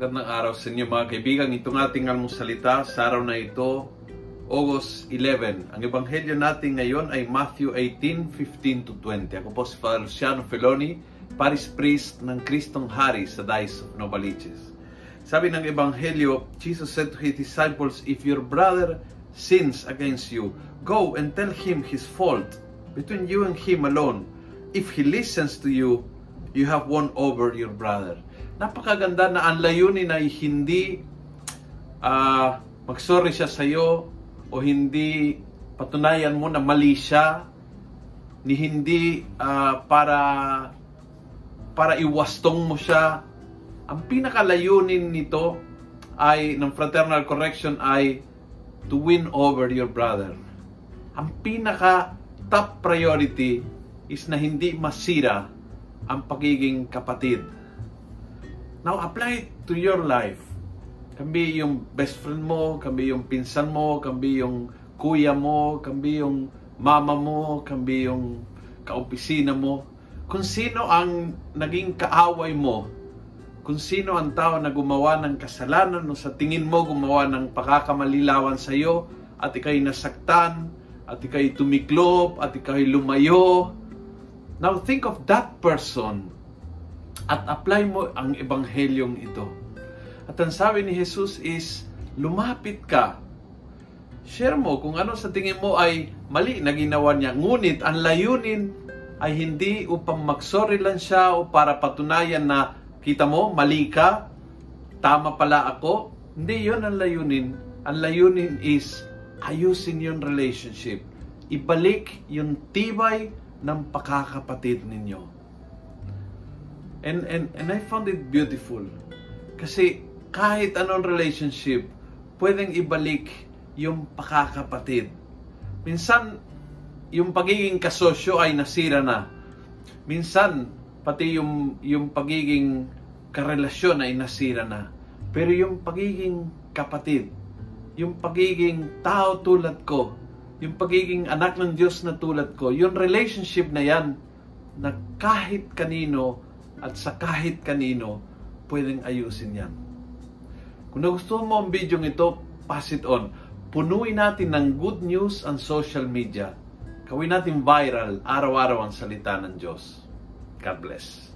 Magandang araw sa inyo mga kaibigan. Itong ating almusalita sa araw na ito, August 11. Ang ebanghelyo natin ngayon ay Matthew 18, 15 to 20. Ako po si Father Luciano Feloni, Paris Priest ng Kristong Hari sa Dice of Novaliches. Sabi ng ebanghelyo, Jesus said to his disciples, If your brother sins against you, go and tell him his fault between you and him alone. If he listens to you, you have won over your brother. Napakaganda na ang layunin ay hindi uh, magsorry siya sa iyo o hindi patunayan mo na mali siya ni hindi uh, para para iwastong mo siya. Ang pinakalayunin nito ay ng fraternal correction ay to win over your brother. Ang pinaka top priority is na hindi masira ang pagiging kapatid Now, apply to your life. Kambi yung best friend mo, kambi yung pinsan mo, kambi yung kuya mo, kambi yung mama mo, kambi yung kaopisina mo. Kung sino ang naging kaaway mo, kung sino ang tao na gumawa ng kasalanan o sa tingin mo gumawa ng pakakamalilawan sa iyo at ikay nasaktan, at ikay tumiklop, at ikay lumayo. Now think of that person at apply mo ang ebanghelyong ito. At ang sabi ni Jesus is, lumapit ka. Share mo kung ano sa tingin mo ay mali na ginawa niya. Ngunit ang layunin ay hindi upang magsorry lang siya o para patunayan na kita mo, mali ka, tama pala ako. Hindi yon ang layunin. Ang layunin is ayusin yung relationship. Ibalik yung tibay ng pakakapatid ninyo. And, and, and I found it beautiful. Kasi kahit anong relationship, pwedeng ibalik yung pakakapatid. Minsan, yung pagiging kasosyo ay nasira na. Minsan, pati yung, yung pagiging karelasyon ay nasira na. Pero yung pagiging kapatid, yung pagiging tao tulad ko, yung pagiging anak ng Diyos na tulad ko, yung relationship na yan, na kahit kanino, at sa kahit kanino, pwedeng ayusin yan. Kung nagustuhan mo ang video ito, pass it on. Punuin natin ng good news ang social media. Gawin natin viral araw-araw ang salita ng Diyos. God bless.